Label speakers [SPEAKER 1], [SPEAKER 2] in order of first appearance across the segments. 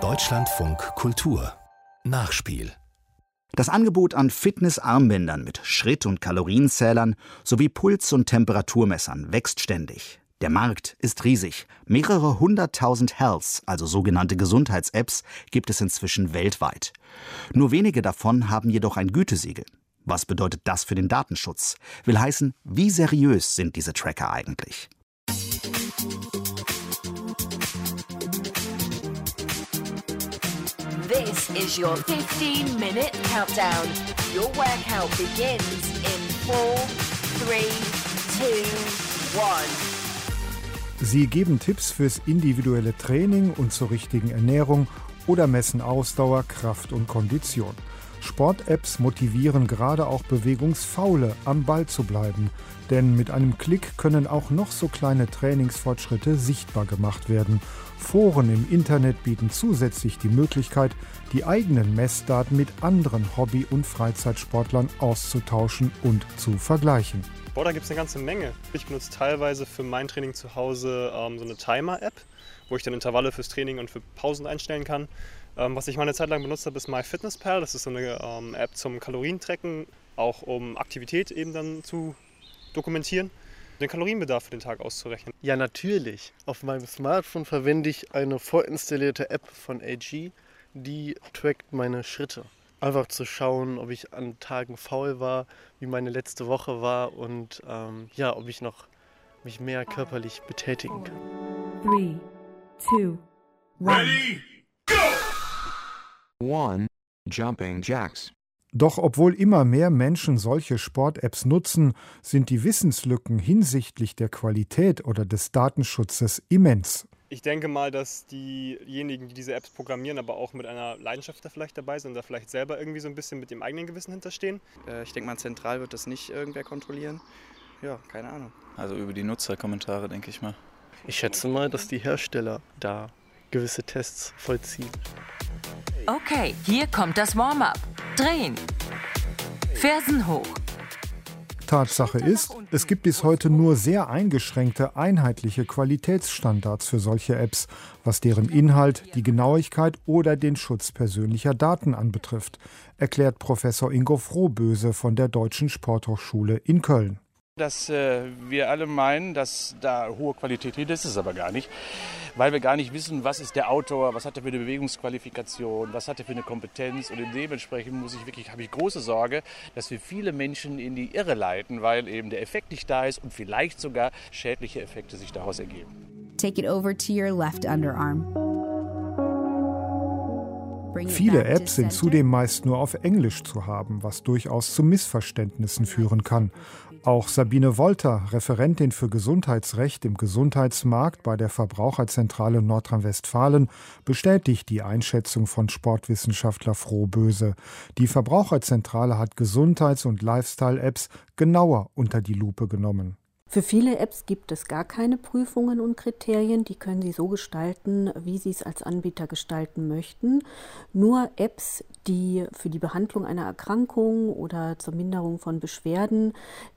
[SPEAKER 1] Deutschlandfunk Kultur Nachspiel
[SPEAKER 2] das Angebot an Fitnessarmbändern mit Schritt- und Kalorienzählern sowie Puls- und Temperaturmessern wächst ständig. Der Markt ist riesig. Mehrere hunderttausend Healths, also sogenannte Gesundheits-Apps, gibt es inzwischen weltweit. Nur wenige davon haben jedoch ein Gütesiegel. Was bedeutet das für den Datenschutz? Will heißen, wie seriös sind diese Tracker eigentlich?
[SPEAKER 3] This is your 15 minute countdown. Your workout begins in 4, 3, 2, 1.
[SPEAKER 4] Sie geben Tipps fürs individuelle Training und zur richtigen Ernährung oder messen Ausdauer, Kraft und Kondition. Sport-Apps motivieren gerade auch Bewegungsfaule, am Ball zu bleiben. Denn mit einem Klick können auch noch so kleine Trainingsfortschritte sichtbar gemacht werden. Foren im Internet bieten zusätzlich die Möglichkeit, die eigenen Messdaten mit anderen Hobby- und Freizeitsportlern auszutauschen und zu vergleichen.
[SPEAKER 5] Boah, da gibt es eine ganze Menge. Ich benutze teilweise für mein Training zu Hause ähm, so eine Timer-App, wo ich dann Intervalle fürs Training und für Pausen einstellen kann. Ähm, was ich mal eine Zeit lang benutzt habe, ist MyFitnessPal. Das ist so eine ähm, App zum Kalorientracken, auch um Aktivität eben dann zu dokumentieren, den Kalorienbedarf für den Tag auszurechnen.
[SPEAKER 6] Ja, natürlich. Auf meinem Smartphone verwende ich eine vorinstallierte App von AG, die trackt meine Schritte. Einfach zu schauen, ob ich an Tagen faul war, wie meine letzte Woche war und ähm, ja, ob ich noch mich mehr körperlich betätigen kann.
[SPEAKER 7] Three, two, one. Ready?
[SPEAKER 8] One, Jumping Jacks.
[SPEAKER 4] Doch obwohl immer mehr Menschen solche Sport-Apps nutzen, sind die Wissenslücken hinsichtlich der Qualität oder des Datenschutzes immens.
[SPEAKER 5] Ich denke mal, dass diejenigen, die diese Apps programmieren, aber auch mit einer Leidenschaft da vielleicht dabei sind und da vielleicht selber irgendwie so ein bisschen mit dem eigenen Gewissen hinterstehen.
[SPEAKER 9] Äh, ich denke mal, zentral wird das nicht irgendwer kontrollieren. Ja, keine Ahnung.
[SPEAKER 10] Also über die Nutzerkommentare, denke ich mal.
[SPEAKER 6] Ich schätze mal, dass die Hersteller da gewisse Tests vollziehen.
[SPEAKER 3] Okay, hier kommt das Warm-up. Drehen. Fersen hoch.
[SPEAKER 4] Tatsache ist, es gibt bis heute nur sehr eingeschränkte einheitliche Qualitätsstandards für solche Apps, was deren Inhalt, die Genauigkeit oder den Schutz persönlicher Daten anbetrifft, erklärt Professor Ingo Frohböse von der Deutschen Sporthochschule in Köln.
[SPEAKER 11] Dass äh, wir alle meinen, dass da hohe Qualität ist, ist es aber gar nicht weil wir gar nicht wissen, was ist der Autor, was hat er für eine Bewegungsqualifikation, was hat er für eine Kompetenz und dementsprechend muss ich wirklich, habe ich große Sorge, dass wir viele Menschen in die Irre leiten, weil eben der Effekt nicht da ist und vielleicht sogar schädliche Effekte sich daraus ergeben.
[SPEAKER 7] Take it over to your left underarm.
[SPEAKER 4] Viele Apps sind zudem meist nur auf Englisch zu haben, was durchaus zu Missverständnissen führen kann. Auch Sabine Wolter, Referentin für Gesundheitsrecht im Gesundheitsmarkt bei der Verbraucherzentrale Nordrhein-Westfalen, bestätigt die Einschätzung von Sportwissenschaftler Frohböse. Die Verbraucherzentrale hat Gesundheits- und Lifestyle-Apps genauer unter die Lupe genommen.
[SPEAKER 12] Für viele Apps gibt es gar keine Prüfungen und Kriterien. Die können Sie so gestalten, wie Sie es als Anbieter gestalten möchten. Nur Apps, die für die Behandlung einer Erkrankung oder zur Minderung von Beschwerden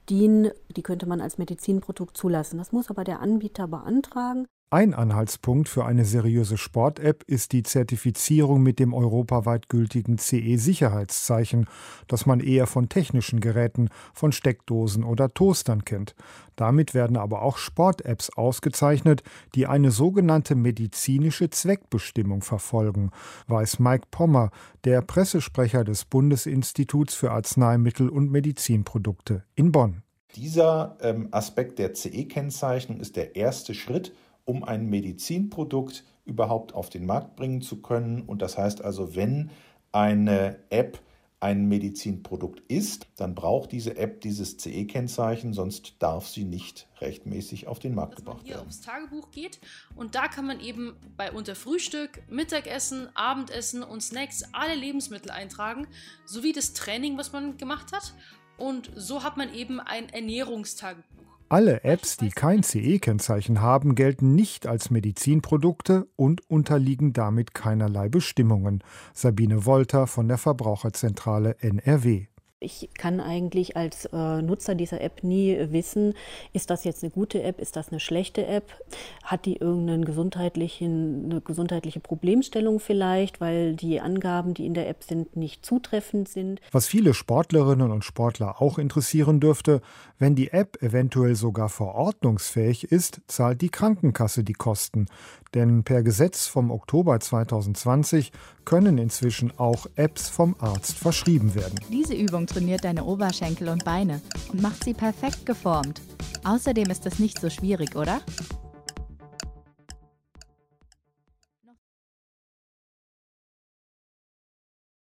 [SPEAKER 12] dienen, die könnte man als Medizinprodukt zulassen. Das muss aber der Anbieter beantragen.
[SPEAKER 4] Ein Anhaltspunkt für eine seriöse Sport-App ist die Zertifizierung mit dem europaweit gültigen CE-Sicherheitszeichen, das man eher von technischen Geräten, von Steckdosen oder Toastern kennt. Damit werden aber auch Sport-Apps ausgezeichnet, die eine sogenannte medizinische Zweckbestimmung verfolgen, weiß Mike Pommer, der Pressesprecher des Bundesinstituts für Arzneimittel und Medizinprodukte in Bonn.
[SPEAKER 13] Dieser ähm, Aspekt der CE-Kennzeichnung ist der erste Schritt, um ein Medizinprodukt überhaupt auf den Markt bringen zu können. Und das heißt also, wenn eine App ein Medizinprodukt ist, dann braucht diese App dieses CE-Kennzeichen, sonst darf sie nicht rechtmäßig auf den Markt
[SPEAKER 14] Dass
[SPEAKER 13] gebracht
[SPEAKER 14] man hier
[SPEAKER 13] werden.
[SPEAKER 14] aufs Tagebuch geht und da kann man eben bei unter Frühstück, Mittagessen, Abendessen und Snacks alle Lebensmittel eintragen, sowie das Training, was man gemacht hat. Und so hat man eben ein Ernährungstagebuch.
[SPEAKER 4] Alle Apps, die kein CE-Kennzeichen haben, gelten nicht als Medizinprodukte und unterliegen damit keinerlei Bestimmungen. Sabine Wolter von der Verbraucherzentrale NRW.
[SPEAKER 12] Ich kann eigentlich als äh, Nutzer dieser App nie wissen, ist das jetzt eine gute App, ist das eine schlechte App, hat die irgendeine gesundheitlichen, eine gesundheitliche Problemstellung vielleicht, weil die Angaben, die in der App sind, nicht zutreffend sind.
[SPEAKER 4] Was viele Sportlerinnen und Sportler auch interessieren dürfte, wenn die App eventuell sogar verordnungsfähig ist, zahlt die Krankenkasse die Kosten. Denn per Gesetz vom Oktober 2020 können inzwischen auch Apps vom Arzt verschrieben werden.
[SPEAKER 15] Diese Übung trainiert deine Oberschenkel und Beine und macht sie perfekt geformt. Außerdem ist es nicht so schwierig, oder?